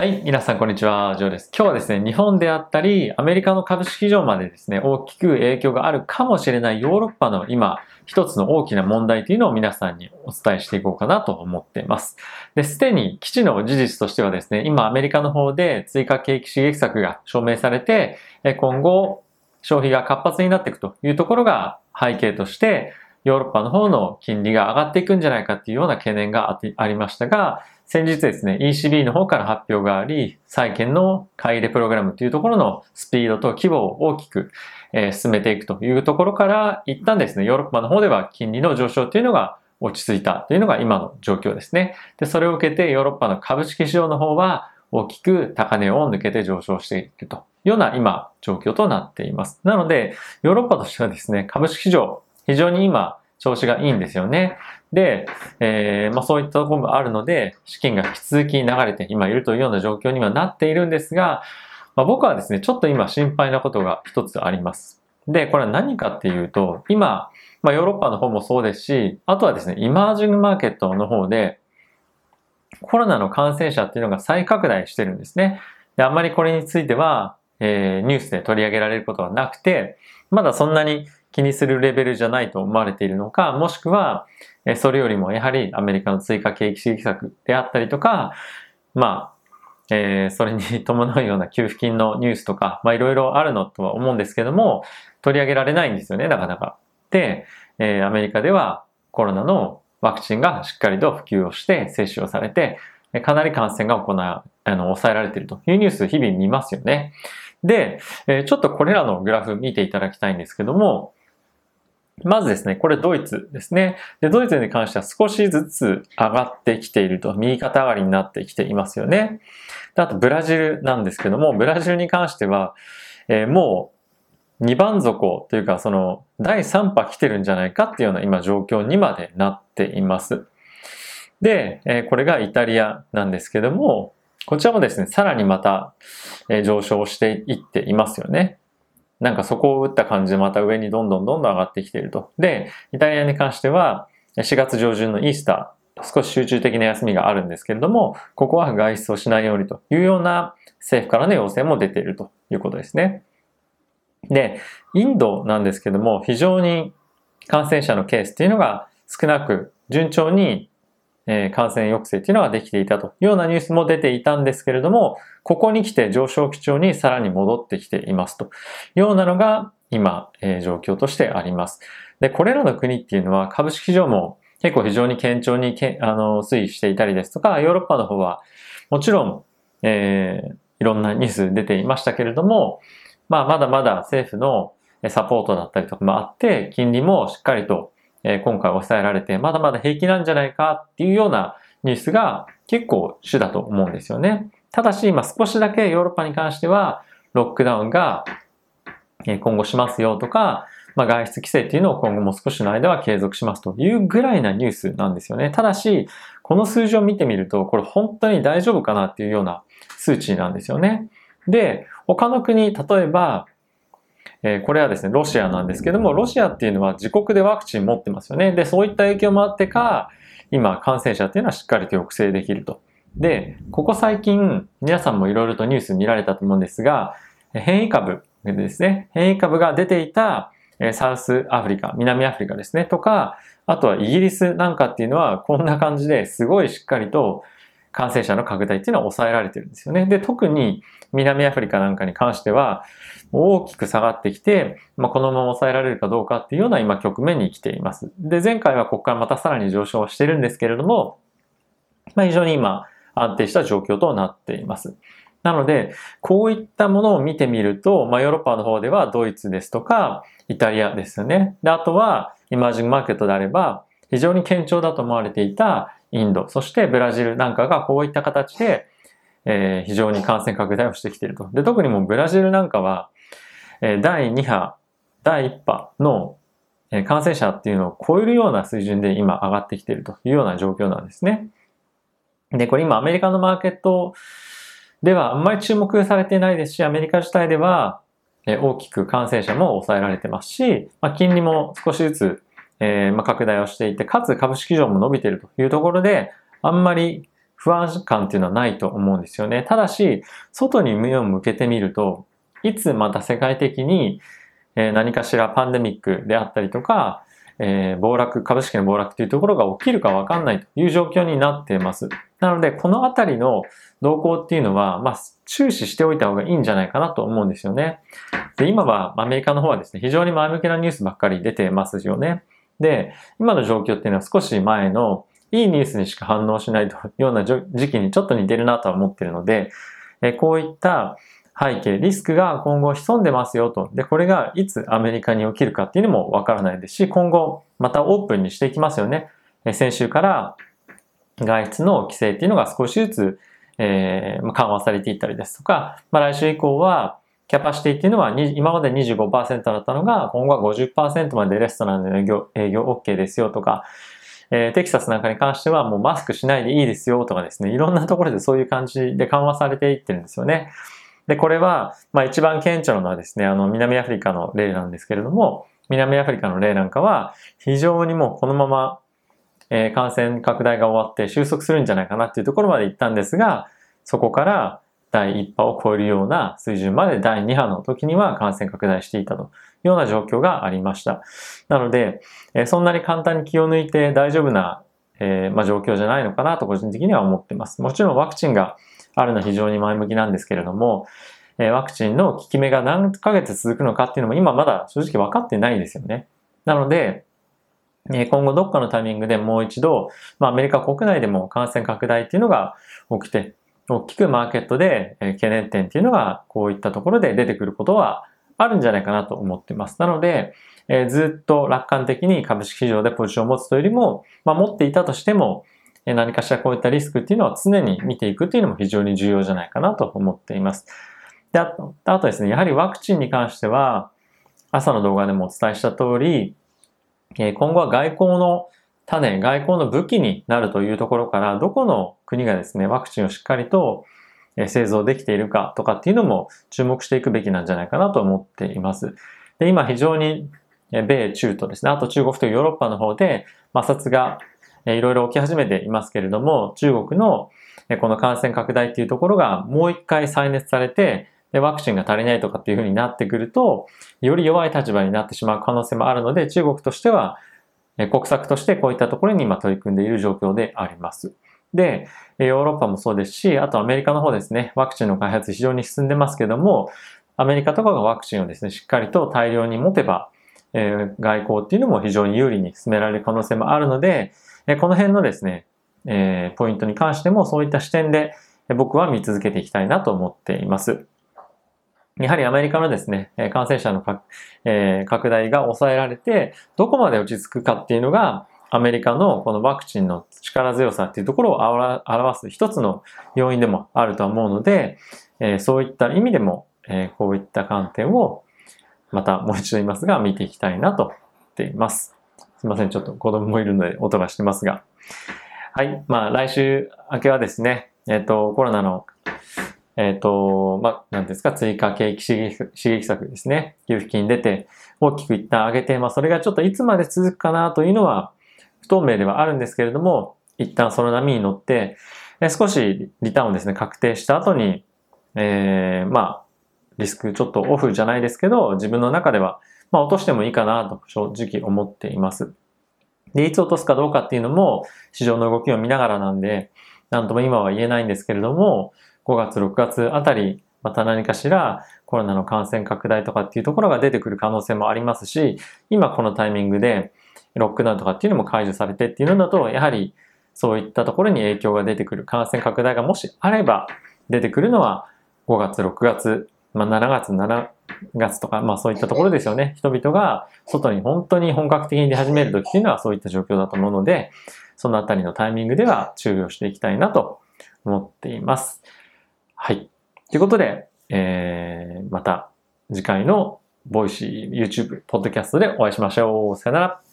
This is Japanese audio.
はい、皆さんこんにちは、ジョーです。今日はですね、日本であったり、アメリカの株式市場までですね、大きく影響があるかもしれないヨーロッパの今、一つの大きな問題というのを皆さんにお伝えしていこうかなと思っています。で、すでに基地の事実としてはですね、今アメリカの方で追加景気刺激策が証明されて、今後消費が活発になっていくというところが背景として、ヨーロッパの方の金利が上がっていくんじゃないかっていうような懸念がありましたが、先日ですね、ECB の方から発表があり、債券の買い入れプログラムというところのスピードと規模を大きく、え進めていくというところから、一旦ですね、ヨーロッパの方では金利の上昇というのが落ち着いたというのが今の状況ですね。で、それを受けてヨーロッパの株式市場の方は大きく高値を抜けて上昇しているというような今状況となっています。なので、ヨーロッパとしてはですね、株式市場非常に今調子がいいんですよね。で、えー、まあそういったところもあるので、資金が引き続き流れて今いるというような状況にはなっているんですが、まあ、僕はですね、ちょっと今心配なことが一つあります。で、これは何かっていうと、今、まあヨーロッパの方もそうですし、あとはですね、イマージングマーケットの方で、コロナの感染者っていうのが再拡大してるんですね。で、あんまりこれについては、えー、ニュースで取り上げられることはなくて、まだそんなに気にするレベルじゃないと思われているのか、もしくは、それよりもやはりアメリカの追加景気刺激策であったりとか、まあ、えー、それに伴うような給付金のニュースとか、まあいろいろあるのとは思うんですけども、取り上げられないんですよね、なかなか。で、えー、アメリカではコロナのワクチンがしっかりと普及をして接種をされて、かなり感染が行う、あの、抑えられているというニュース日々見ますよね。で、え、ちょっとこれらのグラフ見ていただきたいんですけども、まずですね、これドイツですね。で、ドイツに関しては少しずつ上がってきていると、右肩上がりになってきていますよね。であと、ブラジルなんですけども、ブラジルに関しては、えー、もう2番底というか、その、第3波来てるんじゃないかっていうような今状況にまでなっています。で、えー、これがイタリアなんですけども、こちらもですね、さらにまた、えー、上昇していっていますよね。なんかそこを打った感じでまた上にどんどんどんどん上がってきていると。で、イタリアに関しては4月上旬のイースター、少し集中的な休みがあるんですけれども、ここは外出をしないようにというような政府からの要請も出ているということですね。で、インドなんですけども、非常に感染者のケースっていうのが少なく、順調にえ感染抑制っていうのができていたというようなニュースも出ていたんですけれども、ここに来て上昇基調にさらに戻ってきていますというようなのが今、え状況としてあります。で、これらの国っていうのは株式市場も結構非常に堅調にけあの推移していたりですとか、ヨーロッパの方はもちろん、えー、いろんなニュース出ていましたけれども、まあまだまだ政府のサポートだったりとかもあって、金利もしっかりとえー、今回抑えられて、まだまだ平気なんじゃないかっていうようなニュースが結構主だと思うんですよね。ただし、今少しだけヨーロッパに関しては、ロックダウンが今後しますよとか、まあ、外出規制っていうのを今後も少しの間は継続しますというぐらいなニュースなんですよね。ただし、この数字を見てみると、これ本当に大丈夫かなっていうような数値なんですよね。で、他の国、例えば、えー、これはですね、ロシアなんですけども、ロシアっていうのは自国でワクチン持ってますよね。で、そういった影響もあってか、今、感染者っていうのはしっかりと抑制できると。で、ここ最近、皆さんもいろいろとニュース見られたと思うんですが、変異株ですね、変異株が出ていたサウスアフリカ、南アフリカですね、とか、あとはイギリスなんかっていうのはこんな感じですごいしっかりと感染者の拡大っていうのは抑えられてるんですよね。で、特に南アフリカなんかに関しては大きく下がってきて、まあ、このまま抑えられるかどうかっていうような今局面に来ています。で、前回はここからまたさらに上昇してるんですけれども、まあ、非常に今安定した状況となっています。なので、こういったものを見てみると、まあ、ヨーロッパの方ではドイツですとか、イタリアですよね。で、あとは、イマージングマーケットであれば、非常に堅調だと思われていたインド、そしてブラジルなんかがこういった形で、えー、非常に感染拡大をしてきていると。で、特にもうブラジルなんかは、えー、第2波、第1波の感染者っていうのを超えるような水準で今上がってきているというような状況なんですね。で、これ今アメリカのマーケットではあんまり注目されてないですし、アメリカ自体では大きく感染者も抑えられてますし、まあ、金利も少しずつえー、まあ、拡大をしていて、かつ株式市場も伸びているというところで、あんまり不安感っていうのはないと思うんですよね。ただし、外に目を向けてみると、いつまた世界的に何かしらパンデミックであったりとか、えー、暴落、株式の暴落というところが起きるかわかんないという状況になっています。なので、このあたりの動向っていうのは、まあ、注視しておいた方がいいんじゃないかなと思うんですよね。で、今はアメリカの方はですね、非常に前向きなニュースばっかり出てますよね。で、今の状況っていうのは少し前のいいニュースにしか反応しないというような時期にちょっと似てるなとは思ってるので、えこういった背景、リスクが今後潜んでますよと。で、これがいつアメリカに起きるかっていうのもわからないですし、今後またオープンにしていきますよね。え先週から外出の規制っていうのが少しずつ、えー、緩和されていったりですとか、まあ、来週以降はキャパシティっていうのは今まで25%だったのが今後は50%までレストランで営業営業 OK ですよとか、えー、テキサスなんかに関してはもうマスクしないでいいですよとかですね、いろんなところでそういう感じで緩和されていってるんですよね。で、これは、まあ一番顕著なのはですね、あの、南アフリカの例なんですけれども、南アフリカの例なんかは、非常にもうこのまま、えー、感染拡大が終わって収束するんじゃないかなっていうところまで行ったんですが、そこから第1波を超えるような水準まで第2波の時には感染拡大していたというような状況がありました。なので、え、そんなに簡単に気を抜いて大丈夫な、えー、まあ、状況じゃないのかなと個人的には思っています。もちろんワクチンがあるのは非常に前向きなんですけれども、えワクチンの効き目が何ヶ月続くのかっていうのも今まだ正直分かってないですよね。なので、今後どっかのタイミングでもう一度、まあ、アメリカ国内でも感染拡大っていうのが起きて、大きくマーケットで懸念点っていうのがこういったところで出てくることはあるんじゃないかなと思っています。なので、えー、ずっと楽観的に株式市場でポジションを持つというよりも、まあ、持っていたとしても、え何かしらこういったリスクっていうのは常に見ていくっていうのも非常に重要じゃないかなと思っています。で、あとあとですね、やはりワクチンに関しては、朝の動画でもお伝えした通り、え今後は外交の種、外交の武器になるというところから、どこの国がですね、ワクチンをしっかりと製造できているかとかっていうのも注目していくべきなんじゃないかなと思っています。で、今非常に米中とですね、あと中国とヨーロッパの方で摩擦がいろいろ起き始めていますけれども、中国のこの感染拡大っていうところがもう一回再熱されて、で、ワクチンが足りないとかっていうふうになってくると、より弱い立場になってしまう可能性もあるので、中国としては、国策としてこういったところに今取り組んでいる状況であります。で、ヨーロッパもそうですし、あとアメリカの方ですね、ワクチンの開発非常に進んでますけども、アメリカとかがワクチンをですね、しっかりと大量に持てば、え、外交っていうのも非常に有利に進められる可能性もあるので、えこの辺のですね、え、ポイントに関してもそういった視点で僕は見続けていきたいなと思っています。やはりアメリカのですね、感染者のえー、拡大が抑えられて、どこまで落ち着くかっていうのが、アメリカのこのワクチンの力強さっていうところを表す一つの要因でもあると思うので、えー、そういった意味でも、えー、こういった観点をまたもう一度言いますが見ていきたいなと思っています。すいません、ちょっと子供もいるので音がしてますが。はい。まあ来週明けはですね、えっ、ー、と、コロナのえっ、ー、と、まあ、なんですか、追加景気刺激刺激策ですね。給付金出て、大きく一旦上げて、まあ、それがちょっといつまで続くかなというのは、不透明ではあるんですけれども、一旦その波に乗って、え少しリターンをですね、確定した後に、えー、まあ、リスクちょっとオフじゃないですけど、自分の中では、まあ、落としてもいいかなと正直思っています。で、いつ落とすかどうかっていうのも、市場の動きを見ながらなんで、なんとも今は言えないんですけれども、5月、6月あたり、また何かしらコロナの感染拡大とかっていうところが出てくる可能性もありますし、今このタイミングでロックダウンとかっていうのも解除されてっていうのだと、やはりそういったところに影響が出てくる、感染拡大がもしあれば出てくるのは5月、6月、まあ、7月、7月とか、まあそういったところですよね。人々が外に本当に本格的に出始める時っていうのはそういった状況だと思うので、そのあたりのタイミングでは注意をしていきたいなと思っています。はい。ということで、えー、また次回のボイシー、YouTube、ポッドキャストでお会いしましょう。さよなら。